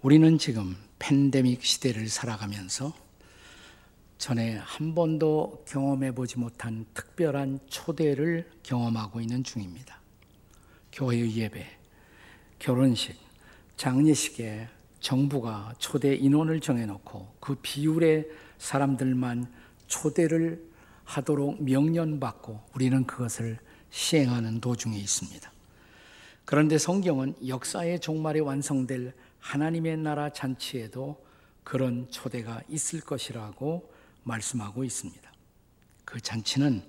우리는 지금 팬데믹 시대를 살아가면서 전에 한 번도 경험해 보지 못한 특별한 초대를 경험하고 있는 중입니다. 교회의 예배, 결혼식, 장례식에 정부가 초대 인원을 정해놓고 그 비율의 사람들만 초대를 하도록 명령받고 우리는 그것을 시행하는 도중에 있습니다. 그런데 성경은 역사의 종말에 완성될 하나님의 나라 잔치에도 그런 초대가 있을 것이라고 말씀하고 있습니다. 그 잔치는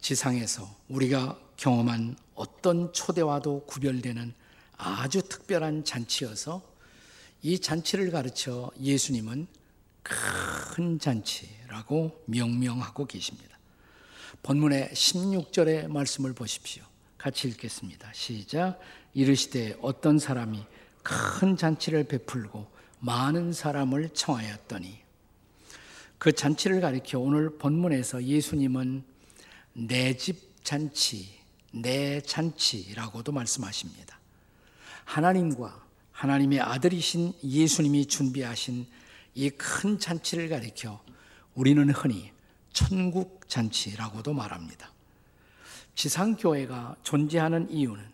지상에서 우리가 경험한 어떤 초대와도 구별되는 아주 특별한 잔치여서 이 잔치를 가르쳐 예수님은 큰 잔치라고 명명하고 계십니다. 본문의 16절의 말씀을 보십시오. 같이 읽겠습니다. 시작. 이르시되 어떤 사람이 큰 잔치를 베풀고 많은 사람을 청하였더니 그 잔치를 가리켜 오늘 본문에서 예수님은 내 집 잔치, 내 잔치라고도 말씀하십니다. 하나님과 하나님의 아들이신 예수님이 준비하신 이 큰 잔치를 가리켜 우리는 흔히 천국 잔치라고도 말합니다. 지상교회가 존재하는 이유는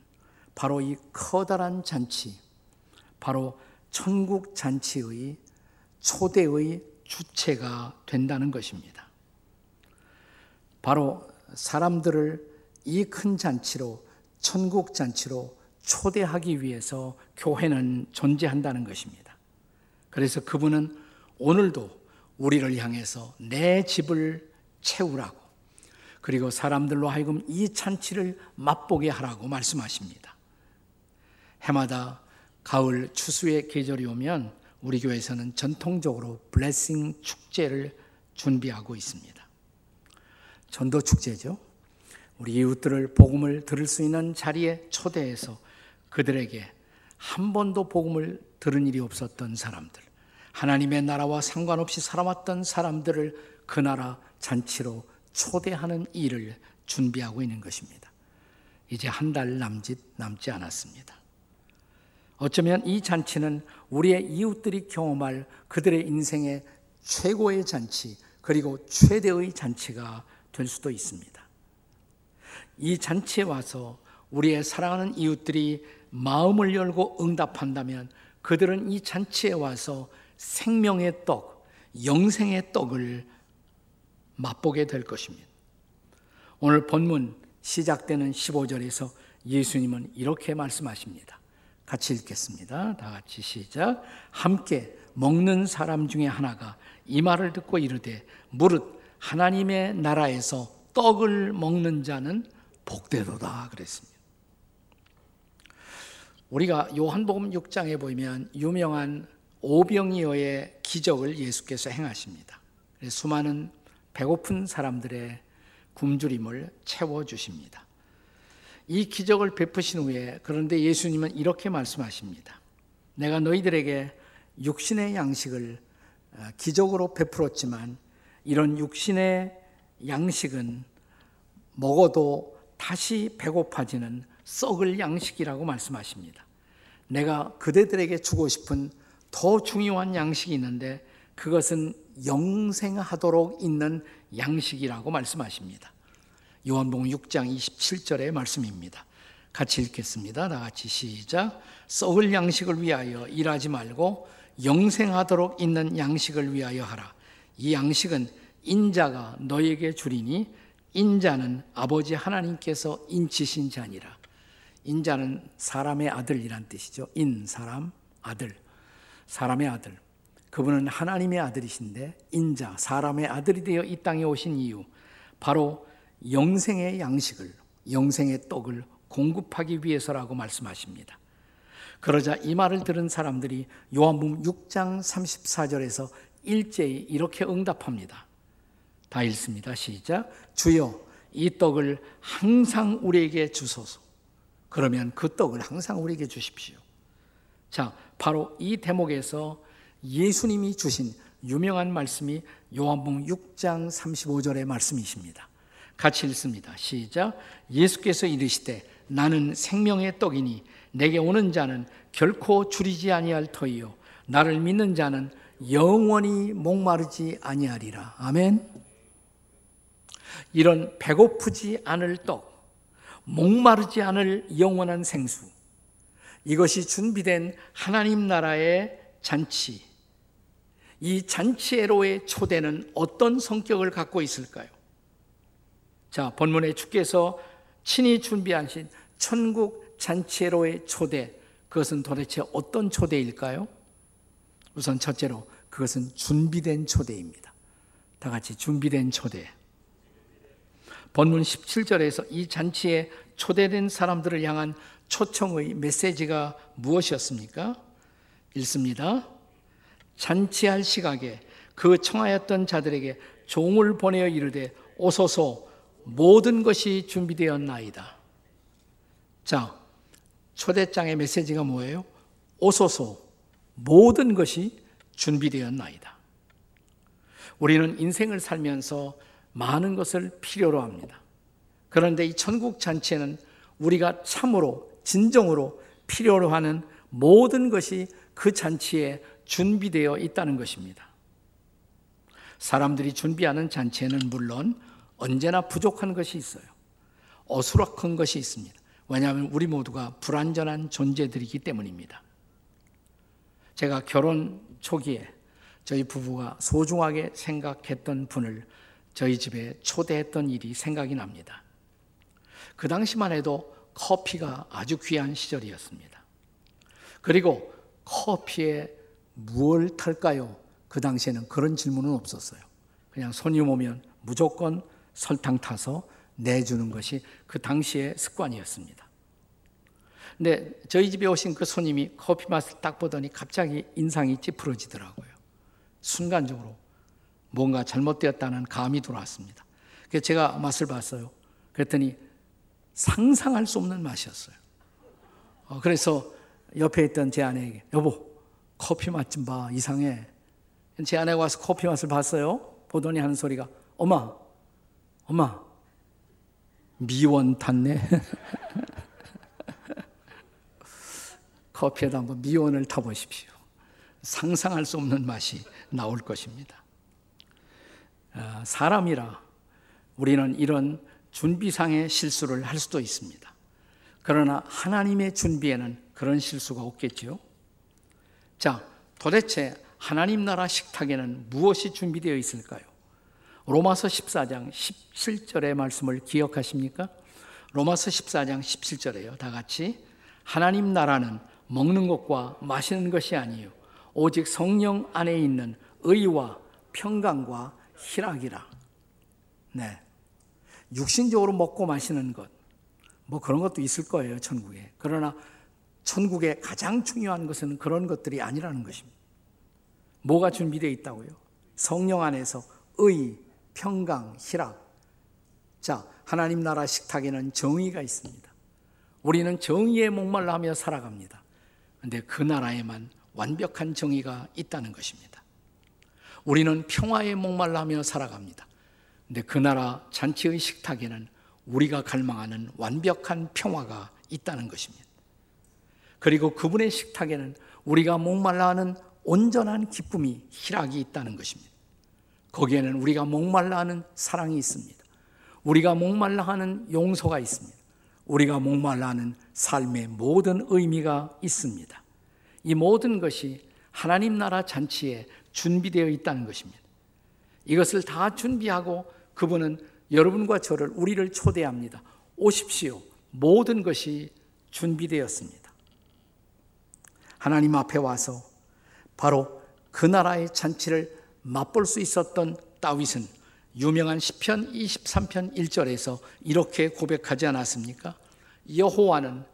바로 이 커다란 잔치, 바로 천국 잔치의 초대의 주체가 된다는 것입니다. 바로 사람들을 이 큰 잔치로 천국 잔치로 초대하기 위해서 교회는 존재한다는 것입니다. 그래서 그분은 오늘도 우리를 향해서 내 집을 채우라고 그리고 사람들로 하여금 이 잔치를 맛보게 하라고 말씀하십니다. 해마다 가을 추수의 계절이 오면 우리 교회에서는 전통적으로 블레싱 축제를 준비하고 있습니다. 전도 축제죠. 우리 이웃들을 복음을 들을 수 있는 자리에 초대해서 그들에게 한 번도 복음을 들은 일이 없었던 사람들, 하나님의 나라와 상관없이 살아왔던 사람들을 그 나라 잔치로 초대하는 일을 준비하고 있는 것입니다. 이제 한 달 남짓 남지 않았습니다. 어쩌면 이 잔치는 우리의 이웃들이 경험할 그들의 인생의 최고의 잔치, 그리고 최대의 잔치가 될 수도 있습니다. 이 잔치에 와서 우리의 사랑하는 이웃들이 마음을 열고 응답한다면 그들은 이 잔치에 와서 생명의 떡, 영생의 떡을 맛보게 될 것입니다. 오늘 본문 시작되는 15절에서 예수님은 이렇게 말씀하십니다. 같이 읽겠습니다. 다 같이 시작. 함께 먹는 사람 중에 하나가 이 말을 듣고 이르되 무릇 하나님의 나라에서 떡을 먹는 자는 복되도다 그랬습니다. 우리가 요한복음 6장에 보면 유명한 오병이어의 기적을 예수께서 행하십니다. 수많은 배고픈 사람들의 굶주림을 채워 주십니다. 이 기적을 베푸신 후에 그런데 예수님은 이렇게 말씀하십니다. 내가 너희들에게 육신의 양식을 어, 기적으로 베풀었지만 이런 육신의 양식은 먹어도 다시 배고파지는 썩을 양식이라고 말씀하십니다. 내가 그대들에게 주고 싶은 더 중요한 양식이 있는데 그것은 영생하도록 있는 양식이라고 말씀하십니다. 요한복음 6장 27절의 말씀입니다. 같이 읽겠습니다. 다 같이 시작. 썩을 양식을 위하여 일하지 말고 영생하도록 있는 양식을 위하여 하라. 이 양식은 인자가 너에게 주리니 인자는 아버지 하나님께서 인치신 자니라. 인자는 사람의 아들이란 뜻이죠. 인 사람 아들. 사람의 아들. 그분은 하나님의 아들이신데 인자 사람의 아들이 되어 이 땅에 오신 이유 바로 영생의 양식을, 영생의 떡을 공급하기 위해서라고 말씀하십니다. 그러자 이 말을 들은 사람들이 요한복음 6장 34절에서 일제히 이렇게 응답합니다. 다 읽습니다. 시작. 주여, 이 떡을 항상 우리에게 주소서. 그러면 그 떡을 항상 우리에게 주십시오. 자, 바로 이 대목에서 예수님이 주신 유명한 말씀이 요한복음 6장 35절의 말씀이십니다. 같이 읽습니다. 시작. 예수께서 이르시되 나는 생명의 떡이니 내게 오는 자는 결코 줄이지 아니할 터이요 나를 믿는 자는 영원히 목마르지 아니하리라. 아멘. 이런 배고프지 않을 떡, 목마르지 않을 영원한 생수. 이것이 준비된 하나님 나라의 잔치. 이 잔치애로의 초대는 어떤 성격을 갖고 있을까요? 자, 본문에 주께서 친히 준비하신 천국 잔치애로의 초대, 그것은 도대체 어떤 초대일까요? 우선 첫째로 그것은 준비된 초대입니다. 다 같이 준비된 초대. 본문 17절에서 이 잔치에 초대된 사람들을 향한 초청의 메시지가 무엇이었습니까? 읽습니다. 잔치할 시각에 그 청하였던 자들에게 종을 보내어 이르되 오소서 모든 것이 준비되었나이다. 자, 초대장의 메시지가 뭐예요? 오소서 모든 것이 준비되었나이다. 우리는 인생을 살면서 많은 것을 필요로 합니다. 그런데 이 천국 잔치에는 우리가 참으로 진정으로 필요로 하는 모든 것이 그 잔치에 준비되어 있다는 것입니다. 사람들이 준비하는 잔치에는 물론 언제나 부족한 것이 있어요. 어수락한 것이 있습니다. 왜냐하면 우리 모두가 불완전한 존재들이기 때문입니다. 제가 결혼 초기에 저희 부부가 소중하게 생각했던 분을 저희 집에 초대했던 일이 생각이 납니다. 그 당시만 해도 커피가 아주 귀한 시절이었습니다. 그리고 커피에 무엇을 탈까요? 그 당시에는 그런 질문은 없었어요. 그냥 손님 오면 무조건 설탕 타서 내주는 것이 그 당시의 습관이었습니다. 근데 저희 집에 오신 그 손님이 커피 맛을 딱 보더니 갑자기 인상이 찌푸러지더라고요. 순간적으로 뭔가 잘못되었다는 감이 들어왔습니다. 그래서 제가 맛을 봤어요. 그랬더니 상상할 수 없는 맛이었어요. 어, 그래서 옆에 있던 제 아내에게 여보 커피 맛 좀 봐 이상해. 제 아내가 와서 커피 맛을 봤어요. 보더니 하는 소리가 엄마 엄마 미원 탔네. 커피에다 한번 미원을 타보십시오. 상상할 수 없는 맛이 나올 것입니다. 아, 사람이라 우리는 이런 준비상의 실수를 할 수도 있습니다. 그러나 하나님의 준비에는 그런 실수가 없겠지요. 자, 도대체 하나님 나라 식탁에는 무엇이 준비되어 있을까요? 로마서 14장 17절의 말씀을 기억하십니까? 로마서 14장 17절에요. 다 같이 하나님 나라는 먹는 것과 마시는 것이 아니요 오직 성령 안에 있는 의와 평강과 희락이라. 네. 육신적으로 먹고 마시는 것. 뭐 그런 것도 있을 거예요, 천국에. 그러나 천국의 가장 중요한 것은 그런 것들이 아니라는 것입니다. 뭐가 준비되어 있다고요? 성령 안에서 의, 평강, 희락. 자, 하나님 나라 식탁에는 정의가 있습니다. 우리는 정의에 목말라 하며 살아갑니다. 근데 그 나라에만 완벽한 정의가 있다는 것입니다. 우리는 평화에 목말라 하며 살아갑니다. 근데 그 나라 잔치의 식탁에는 우리가 갈망하는 완벽한 평화가 있다는 것입니다. 그리고 그분의 식탁에는 우리가 목말라 하는 온전한 기쁨이 희락이 있다는 것입니다. 거기에는 우리가 목말라 하는 사랑이 있습니다. 우리가 목말라 하는 용서가 있습니다. 우리가 목말라 하는 삶의 모든 의미가 있습니다. 이 모든 것이 하나님 나라 잔치에 준비되어 있다는 것입니다. 이것을 다 준비하고 그분은 여러분과 저를 우리를 초대합니다. 오십시오. 모든 것이 준비되었습니다. 하나님 앞에 와서 바로 그 나라의 잔치를 맛볼 수 있었던 다윗은 유명한 시편 23편 1절에서 이렇게 고백하지 않았습니까? 여호와는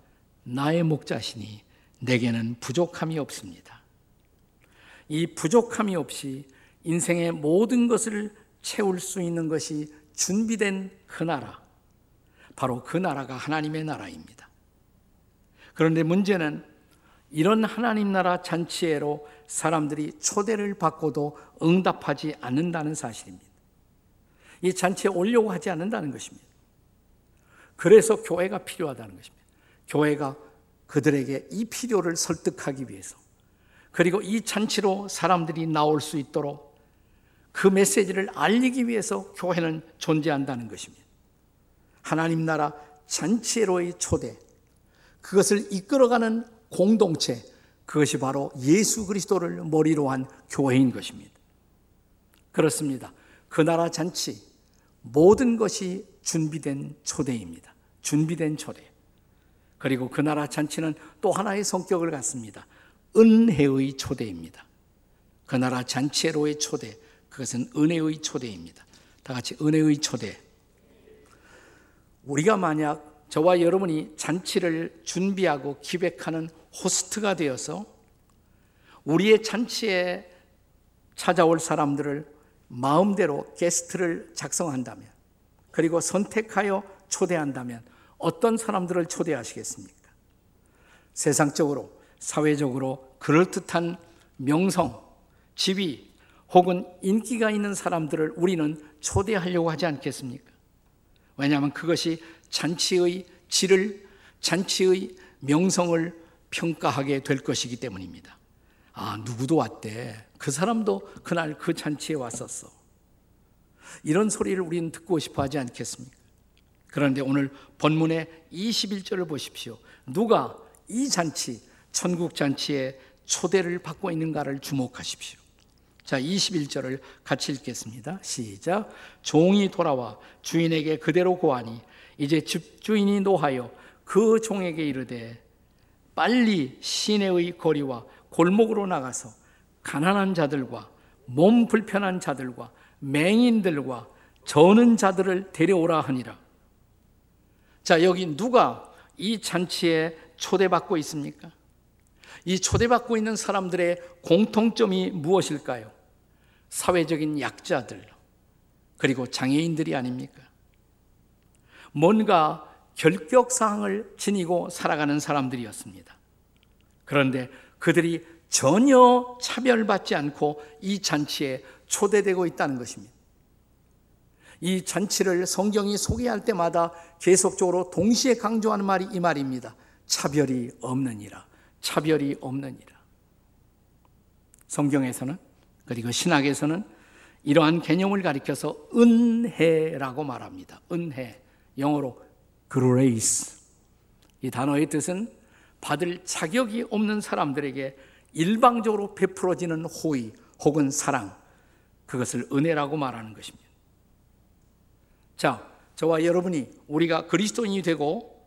나의 목자시니 내게는 부족함이 없습니다. 이 부족함이 없이 인생의 모든 것을 채울 수 있는 것이 준비된 그 나라. 바로 그 나라가 하나님의 나라입니다. 그런데 문제는 이런 하나님 나라 잔치에로 사람들이 초대를 받고도 응답하지 않는다는 사실입니다. 이 잔치에 오려고 하지 않는다는 것입니다. 그래서 교회가 필요하다는 것입니다. 교회가 그들에게 이 필요를 설득하기 위해서 그리고 이 잔치로 사람들이 나올 수 있도록 그 메시지를 알리기 위해서 교회는 존재한다는 것입니다. 하나님 나라 잔치로의 초대, 그것을 이끌어가는 공동체, 그것이 바로 예수 그리스도를 머리로 한 교회인 것입니다. 그렇습니다. 그 나라 잔치, 모든 것이 준비된 초대입니다. 준비된 초대. 그리고 그 나라 잔치는 또 하나의 성격을 갖습니다. 은혜의 초대입니다. 그 나라 잔치로의 초대, 그것은 은혜의 초대입니다. 다 같이 은혜의 초대. 우리가 만약 저와 여러분이 잔치를 준비하고 기획하는 호스트가 되어서 우리의 잔치에 찾아올 사람들을 마음대로 게스트를 작성한다면 그리고 선택하여 초대한다면 어떤 사람들을 초대하시겠습니까? 세상적으로 사회적으로 그럴듯한 명성, 지위 혹은 인기가 있는 사람들을 우리는 초대하려고 하지 않겠습니까? 왜냐하면 그것이 잔치의 질을, 잔치의 명성을 평가하게 될 것이기 때문입니다. 아, 누구도 왔대. 그 사람도 그날 그 잔치에 왔었어. 이런 소리를 우리는 듣고 싶어 하지 않겠습니까? 그런데 오늘 본문의 21절을 보십시오. 누가 이 잔치, 천국 잔치에 초대를 받고 있는가를 주목하십시오. 자, 21절을 같이 읽겠습니다. 시작. 종이 돌아와 주인에게 그대로 고하니 이제 집주인이 노하여 그 종에게 이르되 빨리 시내의 거리와 골목으로 나가서 가난한 자들과 몸 불편한 자들과 맹인들과 저는 자들을 데려오라 하니라. 자, 여기 누가 이 잔치에 초대받고 있습니까? 이 초대받고 있는 사람들의 공통점이 무엇일까요? 사회적인 약자들, 그리고 장애인들이 아닙니까? 뭔가 결격사항을 지니고 살아가는 사람들이었습니다. 그런데 그들이 전혀 차별받지 않고 이 잔치에 초대되고 있다는 것입니다. 이 잔치를 성경이 소개할 때마다 계속적으로 동시에 강조하는 말이 이 말입니다. 차별이 없느니라. 차별이 없느니라. 성경에서는 그리고 신학에서는 이러한 개념을 가리켜서 은혜라고 말합니다. 은혜. 영어로 grace. 이 단어의 뜻은 받을 자격이 없는 사람들에게 일방적으로 베풀어지는 호의 혹은 사랑. 그것을 은혜라고 말하는 것입니다. 자, 저와 여러분이 우리가 그리스도인이 되고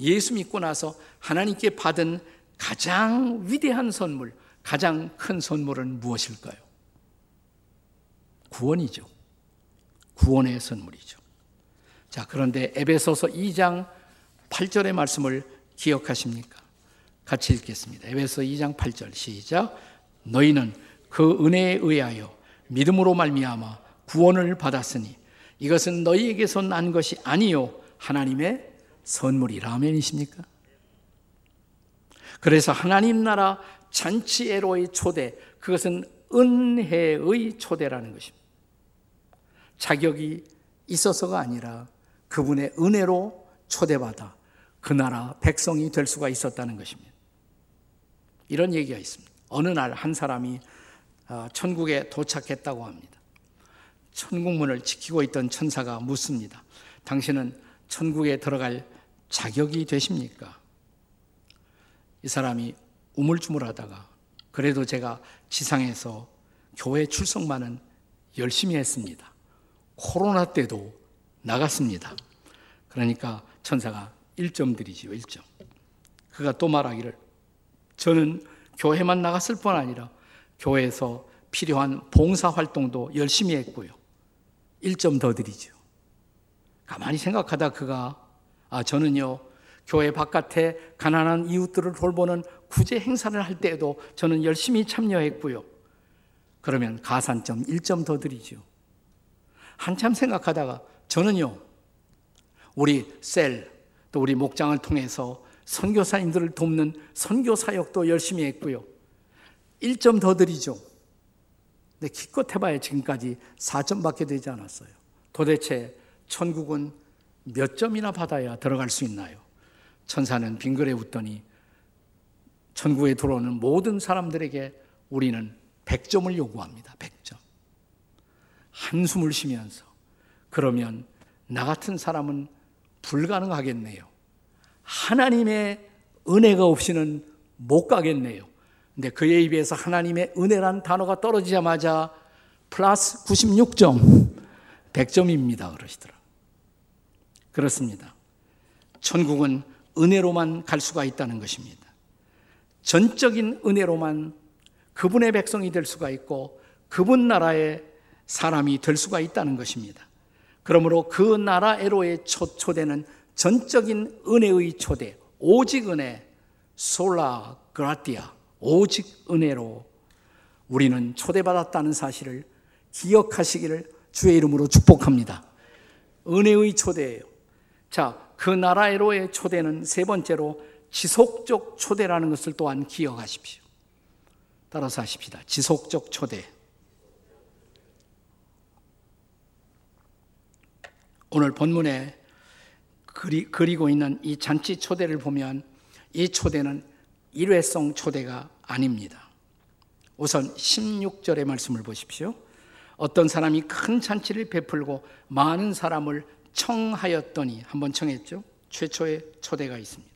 예수 믿고 나서 하나님께 받은 가장 위대한 선물, 가장 큰 선물은 무엇일까요? 구원이죠. 구원의 선물이죠. 자, 그런데 에베소서 2장 8절의 말씀을 기억하십니까? 같이 읽겠습니다. 에베소 2장 8절 시작. 너희는 그 은혜에 의하여 믿음으로 말미암아 구원을 받았으니 이것은 너희에게서 난 것이 아니요 하나님의 선물이라 아멘이십니까? 그래서 하나님 나라 잔치애로의 초대 그것은 은혜의 초대라는 것입니다. 자격이 있어서가 아니라 그분의 은혜로 초대받아 그 나라 백성이 될 수가 있었다는 것입니다. 이런 얘기가 있습니다. 어느 날 한 사람이 어, 천국에 도착했다고 합니다. 천국문을 지키고 있던 천사가 묻습니다. 당신은 천국에 들어갈 자격이 되십니까? 이 사람이 우물쭈물하다가 그래도 제가 지상에서 교회 출석만은 열심히 했습니다. 코로나 때도 나갔습니다. 그러니까 천사가 1점 드리지요, 1점. 그가 또 말하기를 저는 교회만 나갔을 뿐 아니라 교회에서 필요한 봉사 활동도 열심히 했고요. 1점 더 드리죠. 가만히 생각하다 그가 아 저는요 교회 바깥에 가난한 이웃들을 돌보는 구제 행사를 할 때에도 저는 열심히 참여했고요. 그러면 가산점 1점 더 드리죠. 한참 생각하다가 저는요, 우리 셀, 또 우리 목장을 통해서 선교사님들을 돕는 선교 사역도 열심히 했고요. 1점 더 드리죠. 근데 기껏 해봐야 지금까지 4점밖에 되지 않았어요. 도대체 천국은 몇 점이나 받아야 들어갈 수 있나요? 천사는 빙그레 웃더니 천국에 들어오는 모든 사람들에게 우리는 100점을 요구합니다. 100점. 한숨을 쉬면서 그러면 나 같은 사람은 불가능하겠네요. 하나님의 은혜가 없이는 못 가겠네요. 근데 그의 입에서 하나님의 은혜란 단어가 떨어지자마자 플러스 96점, 100점입니다. 그러시더라. 그렇습니다. 천국은 은혜로만 갈 수가 있다는 것입니다. 전적인 은혜로만 그분의 백성이 될 수가 있고 그분 나라의 사람이 될 수가 있다는 것입니다. 그러므로 그 나라 에로의 초, 초대는 전적인 은혜의 초대, 오직 은혜, 솔라 그라티아, 오직 은혜로 우리는 초대받았다는 사실을 기억하시기를 주의 이름으로 축복합니다. 은혜의 초대예요. 자, 그 나라에로의 초대는 세 번째로 지속적 초대라는 것을 또한 기억하십시오. 따라서 하십시다. 지속적 초대. 오늘 본문에 그리, 그리고 있는 이 잔치 초대를 보면 이 초대는 일회성 초대가 아닙니다. 우선 16절의 말씀을 보십시오. 어떤 사람이 큰 잔치를 베풀고 많은 사람을 청하였더니 한번 청했죠. 최초의 초대가 있습니다.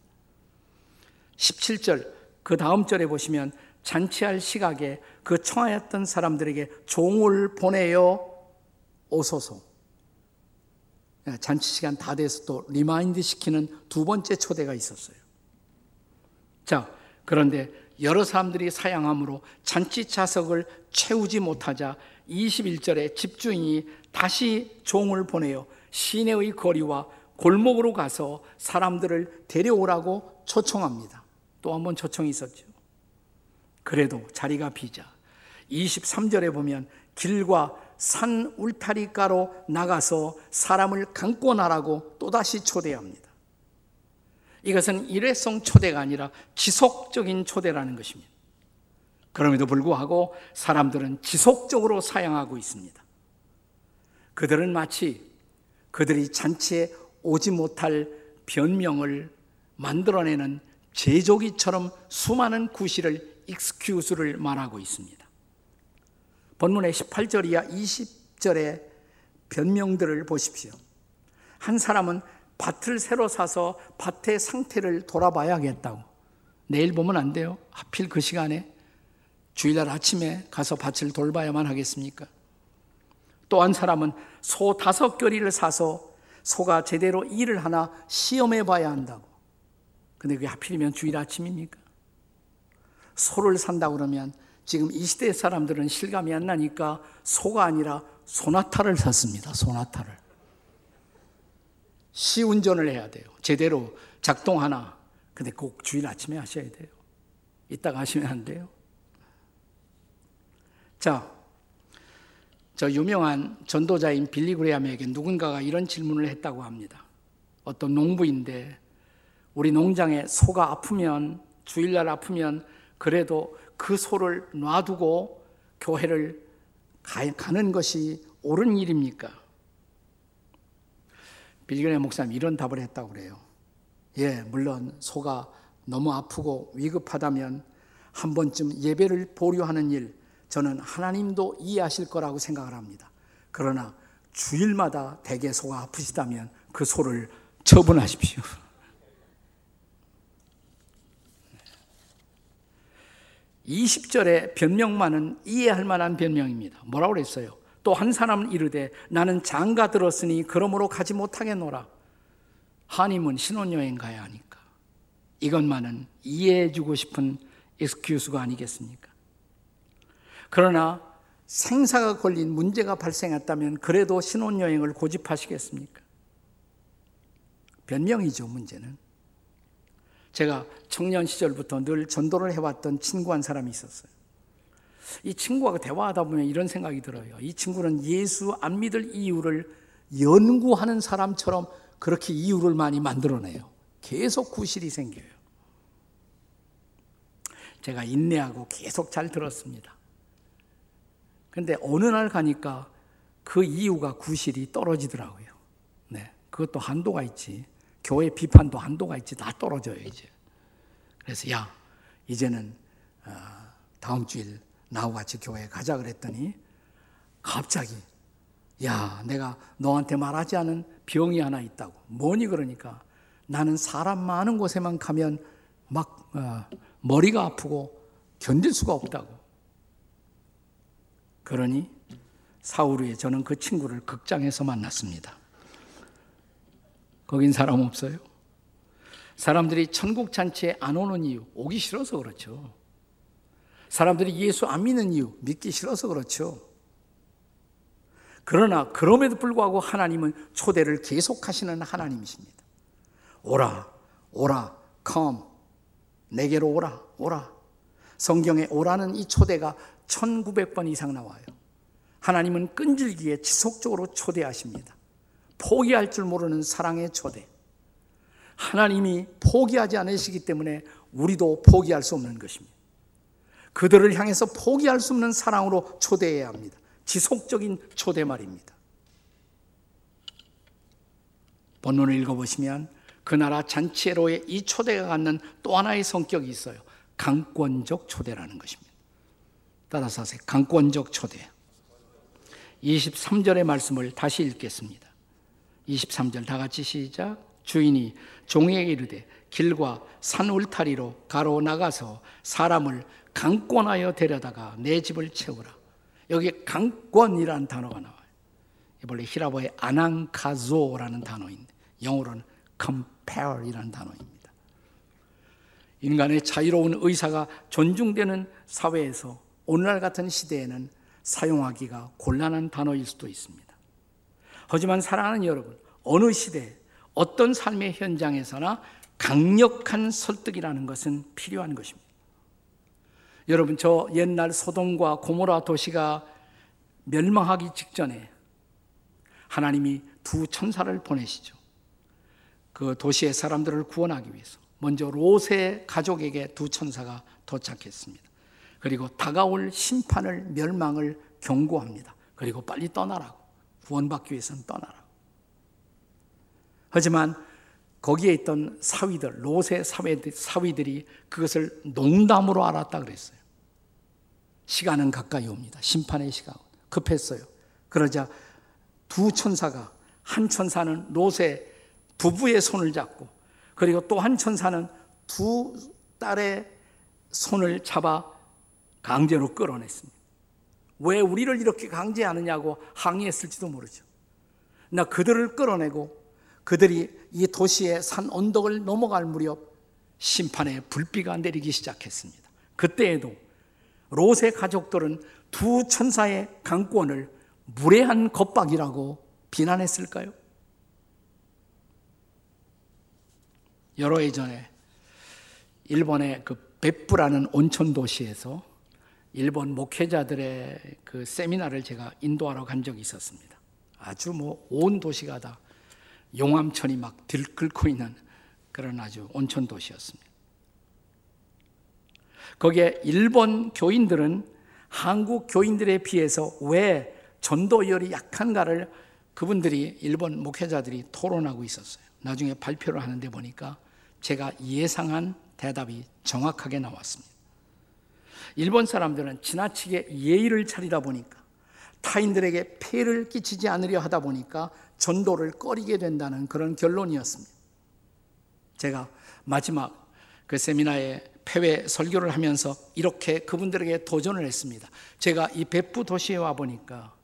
17절 그 다음 절에 보시면 잔치할 시각에 그 청하였던 사람들에게 종을 보내어 오소서. 잔치 시간 다 돼서 또 remind 시키는 두 번째 초대가 있었어요. 자, 그런데 여러 사람들이 사양함으로 잔치 자석을 채우지 못하자 21절에 집주인이 다시 종을 보내어 시내의 거리와 골목으로 가서 사람들을 데려오라고 초청합니다. 또 한 번 초청이 있었죠. 그래도 자리가 비자. 23절에 보면 길과 산 울타리가로 나가서 사람을 나라고 또다시 초대합니다. 이것은 일회성 초대가 아니라 지속적인 초대라는 것입니다. 그럼에도 불구하고 사람들은 지속적으로 사양하고 있습니다. 그들은 마치 그들이 잔치에 오지 못할 변명을 만들어내는 제조기처럼 수많은 구실을 익스큐스를 말하고 있습니다. 본문의 18절 이하 20절의 변명들을 보십시오. 한 사람은 밭을 새로 사서 밭의 상태를 돌아봐야겠다고. 내일 보면 안 돼요. 하필 그 시간에 주일날 아침에 가서 밭을 돌봐야만 하겠습니까? 또 한 사람은 소 다섯 결이를 사서 소가 제대로 일을 하나 시험해 봐야 한다고. 근데 그게 하필이면 주일 아침입니까? 소를 산다 그러면 지금 이 시대 사람들은 실감이 안 나니까 소가 아니라 소나타를 샀습니다. 소나타를. 시운전을 해야 돼요. 제대로 작동 하나. 근데 꼭 주일 아침에 하셔야 돼요. 이따가 하시면 안 돼요. 자, 저 유명한 전도자인 빌리 그레암에게 누군가가 이런 질문을 했다고 합니다. 어떤 농부인데 우리 농장에 소가 아프면 주일날 아프면 그래도 그 소를 놔두고 교회를 가는 것이 옳은 일입니까? 빌리그레 목사님 이런 답을 했다고 그래요. 예, 물론 소가 너무 아프고 위급하다면 한 번쯤 예배를 보류하는 일 저는 하나님도 이해하실 거라고 생각을 합니다. 그러나 주일마다 대개 소가 아프시다면 그 소를 처분하십시오. 20절의 변명만은 이해할 만한 변명입니다. 뭐라고 그랬어요? 또 한 사람은 이르되 나는 장가 들었으니 그러므로 가지 못하겠노라. 하님은 신혼여행 가야 하니까. 이것만은 이해해 주고 싶은 엑스큐스가 아니겠습니까? 그러나 생사가 걸린 문제가 발생했다면 그래도 신혼여행을 고집하시겠습니까? 변명이죠, 문제는. 제가 청년 시절부터 늘 전도를 해왔던 친구 한 사람이 있었어요. 이 친구와 대화하다 보면 이런 생각이 들어요. 이 친구는 예수 안 믿을 이유를 연구하는 사람처럼 그렇게 이유를 많이 만들어내요. 계속 구실이 생겨요. 제가 인내하고 계속 잘 들었습니다. 근데 어느 날 가니까 그 이유가 구실이 떨어지더라고요. 네. 그것도 한도가 있지. 교회 비판도 한도가 있지. 다 떨어져요, 이제. 그래서 야, 이제는 어, 다음 주일 나와 같이 교회에 가자 그랬더니 갑자기 야, 내가 너한테 말하지 않은 병이 하나 있다고. 뭐니 그러니까 나는 사람 많은 곳에만 가면 막 어, 머리가 아프고 견딜 수가 없다고. 그러니 사흘 후에 저는 그 친구를 극장에서 만났습니다. 거긴 사람 없어요? 사람들이 천국 잔치에 안 오는 이유, 오기 싫어서 그렇죠. 사람들이 예수 안 믿는 이유, 믿기 싫어서 그렇죠. 그러나 그럼에도 불구하고 하나님은 초대를 계속하시는 하나님이십니다. 오라, 오라, come. 내게로 오라, 오라. 성경에 오라는 이 초대가 1900번 이상 나와요. 하나님은 끈질기게 지속적으로 초대하십니다. 포기할 줄 모르는 사랑의 초대. 하나님이 포기하지 않으시기 때문에 우리도 포기할 수 없는 것입니다. 그들을 향해서 포기할 수 없는 사랑으로 초대해야 합니다. 지속적인 초대 말입니다. 본문을 읽어보시면 그 나라 잔치로의 이 초대가 갖는 또 하나의 성격이 있어요. 강권적 초대라는 것입니다. 따라서 하세요. 강권적 초대. 23절의 말씀을 다시 읽겠습니다. 23절 다 같이 시작. 주인이 종에게 이르되 길과 산 울타리로 가로 나가서 사람을 강권하여 데려다가 내 집을 채우라. 여기 강권이라는 단어가 나와요. 원래 히라보의 아난카조라는 단어인데 영어로는 compare이라는 단어입니다. 인간의 자유로운 의사가 존중되는 사회에서 오늘날 같은 시대에는 사용하기가 곤란한 단어일 수도 있습니다. 하지만 사랑하는 여러분, 어느 시대, 어떤 삶의 현장에서나 강력한 설득이라는 것은 필요한 것입니다. 여러분, 저 옛날 소돔과 고모라 도시가 멸망하기 직전에 하나님이 두 천사를 보내시죠. 그 도시의 사람들을 구원하기 위해서 먼저 롯의 가족에게 두 천사가 도착했습니다. 그리고 다가올 심판을 멸망을 경고합니다. 그리고 빨리 떠나라고 구원받기 위해서는 떠나라고. 하지만 거기에 있던 사위들, 롯의 사위들이 그것을 농담으로 알았다 그랬어요. 시간은 가까이 옵니다. 심판의 시간 급했어요. 그러자 두 천사가 한 천사는 롯의 부부의 손을 잡고 그리고 또 한 천사는 두 딸의 손을 잡아 강제로 끌어냈습니다. 왜 우리를 이렇게 강제하느냐고 항의했을지도 모르죠. 나 그들을 끌어내고 그들이 이 도시의 산 언덕을 넘어갈 무렵 심판의 불비가 내리기 시작했습니다. 그때에도 롯의 가족들은 두 천사의 강권을 무례한 겁박이라고 비난했을까요? 여러 해 전에 일본의 그 베프라는 온천 도시에서 일본 목회자들의 그 세미나를 제가 인도하러 간 적이 있었습니다. 아주 뭐 온 도시가 다 용암천이 막 들끓고 있는 그런 아주 온천 도시였습니다. 거기에 일본 교인들은 한국 교인들에 비해서 왜 전도열이 약한가를 그분들이 일본 목회자들이 토론하고 있었어요. 나중에 발표를 하는데 보니까 제가 예상한 대답이 정확하게 나왔습니다. 일본 사람들은 지나치게 예의를 차리다 보니까 타인들에게 폐를 끼치지 않으려 하다 보니까 전도를 꺼리게 된다는 그런 결론이었습니다. 제가 마지막 그 세미나에 폐회 설교를 하면서 이렇게 그분들에게 도전을 했습니다. 제가 이別府 도시에 와 보니까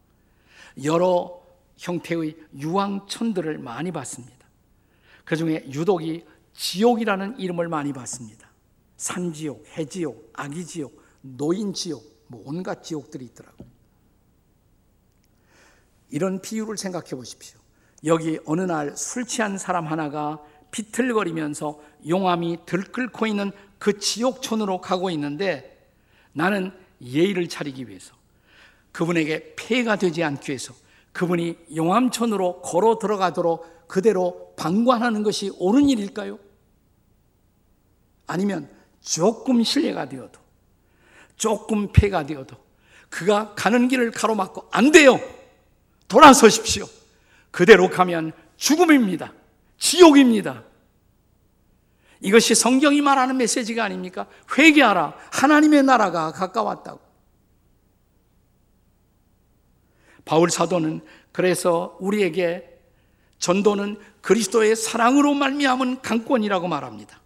여러 형태의 유황천들을 많이 봤습니다. 그 중에 유독이 지옥이라는 이름을 많이 봤습니다. 산지옥, 해지옥, 아기지옥, 노인 지옥, 뭐 온갖 지옥들이 있더라고요. 이런 비유를 생각해 보십시오. 여기 어느 날 술 취한 사람 하나가 비틀거리면서 용암이 들끓고 있는 그 지옥촌으로 가고 있는데 나는 예의를 차리기 위해서 그분에게 폐해가 되지 않기 위해서 그분이 용암촌으로 걸어 들어가도록 그대로 방관하는 것이 옳은 일일까요? 아니면 조금 신뢰가 되어도 조금 폐가 되어도 그가 가는 길을 가로막고 안 돼요. 돌아서십시오. 그대로 가면 죽음입니다. 지옥입니다. 이것이 성경이 말하는 메시지가 아닙니까? 회개하라. 하나님의 나라가 가까웠다고. 바울 사도는 그래서 우리에게 전도는 그리스도의 사랑으로 말미암은 강권이라고 말합니다.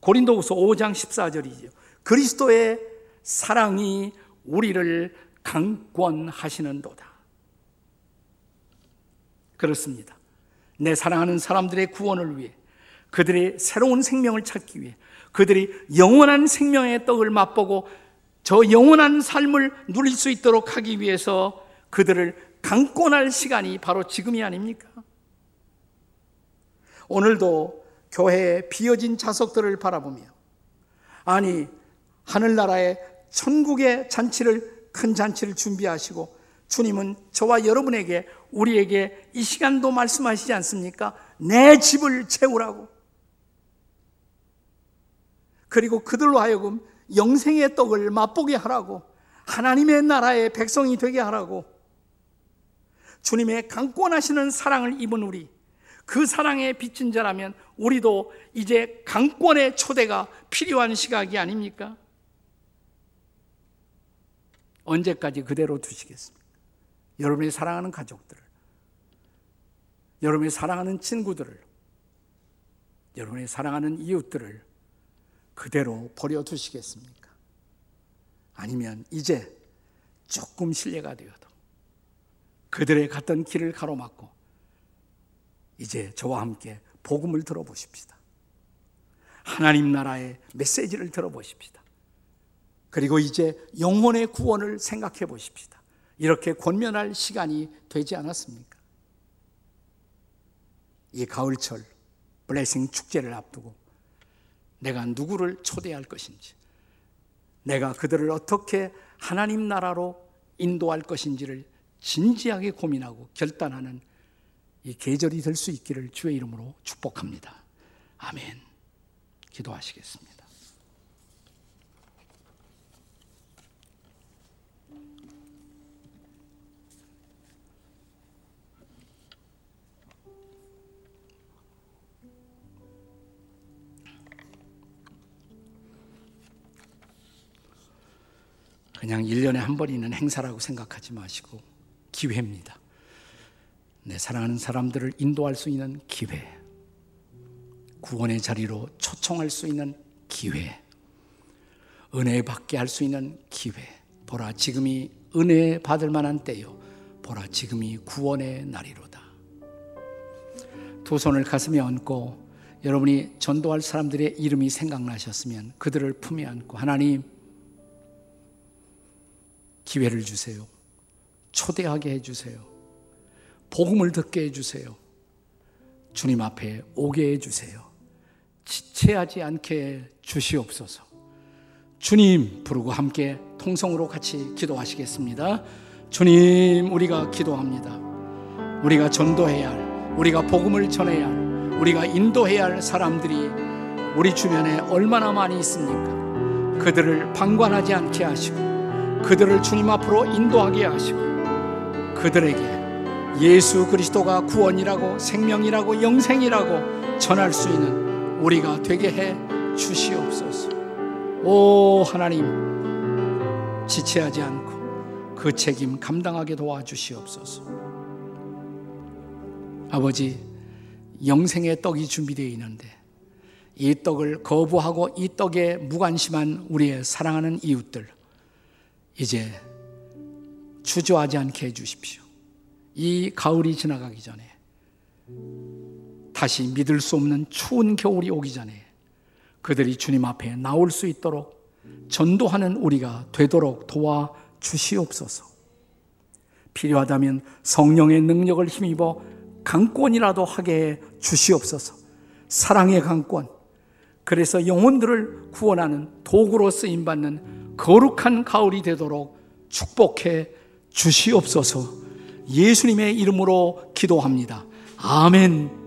고린도후서 5장 14절이죠. 그리스도의 사랑이 우리를 강권하시는도다. 그렇습니다. 내 사랑하는 사람들의 구원을 위해 그들의 새로운 생명을 찾기 위해 그들이 영원한 생명의 떡을 맛보고 저 영원한 삶을 누릴 수 있도록 하기 위해서 그들을 강권할 시간이 바로 지금이 아닙니까? 오늘도 교회의 비어진 자석들을 바라보며 아니 하늘나라의 천국의 잔치를 큰 잔치를 준비하시고 주님은 저와 여러분에게 우리에게 이 시간도 말씀하시지 않습니까? 내 집을 채우라고. 그리고 그들로 하여금 영생의 떡을 맛보게 하라고. 하나님의 나라의 백성이 되게 하라고. 주님의 강권하시는 사랑을 입은 우리, 그 사랑에 비친 자라면 우리도 이제 강권의 초대가 필요한 시각이 아닙니까? 언제까지 그대로 두시겠습니까? 여러분이 사랑하는 가족들을, 여러분이 사랑하는 친구들을, 여러분이 사랑하는 이웃들을 그대로 버려두시겠습니까? 아니면 이제 조금 신뢰가 되어도 그들의 갔던 길을 가로막고 이제 저와 함께 복음을 들어보십시다. 하나님 나라의 메시지를 들어보십시다. 그리고 이제 영혼의 구원을 생각해 보십시다. 이렇게 권면할 시간이 되지 않았습니까? 이 가을철 블레싱 축제를 앞두고 내가 누구를 초대할 것인지, 내가 그들을 어떻게 하나님 나라로 인도할 것인지를 진지하게 고민하고 결단하는 이 계절이 될 수 있기를 주의 이름으로 축복합니다. 아멘. 기도하시겠습니다. 그냥 1년에 한 번 있는 행사라고 생각하지 마시고 기회입니다. 내 사랑하는 사람들을 인도할 수 있는 기회. 구원의 자리로 초청할 수 있는 기회. 은혜 받게 할 수 있는 기회. 보라, 지금이 은혜 받을 만한 때요. 보라, 지금이 구원의 날이로다. 두 손을 가슴에 얹고 여러분이 전도할 사람들의 이름이 생각나셨으면 그들을 품에 안고 하나님 기회를 주세요. 초대하게 해주세요. 복음을 듣게 해주세요. 주님 앞에 오게 해주세요. 지체하지 않게 주시옵소서. 주님 부르고 함께 통성으로 같이 기도하시겠습니다. 주님, 우리가 기도합니다. 우리가 전도해야 할, 우리가 복음을 전해야 할, 우리가 인도해야 할 사람들이 우리 주변에 얼마나 많이 있습니까? 그들을 방관하지 않게 하시고, 그들을 주님 앞으로 인도하게 하시고 그들에게 예수 그리스도가 구원이라고 생명이라고 영생이라고 전할 수 있는 우리가 되게 해 주시옵소서. 오 하나님 지체하지 않고 그 책임 감당하게 도와주시옵소서. 아버지 영생의 떡이 준비되어 있는데 이 떡을 거부하고 이 떡에 무관심한 우리의 사랑하는 이웃들 이제 주저하지 않게 해주십시오. 이 가을이 지나가기 전에 다시 믿을 수 없는 추운 겨울이 오기 전에 그들이 주님 앞에 나올 수 있도록 전도하는 우리가 되도록 도와 주시옵소서. 필요하다면 성령의 능력을 힘입어 강권이라도 하게 해 주시옵소서. 사랑의 강권. 그래서 영혼들을 구원하는 도구로 쓰임 받는 거룩한 가을이 되도록 축복해 주시옵소서 예수님의 이름으로 기도합니다. 아멘.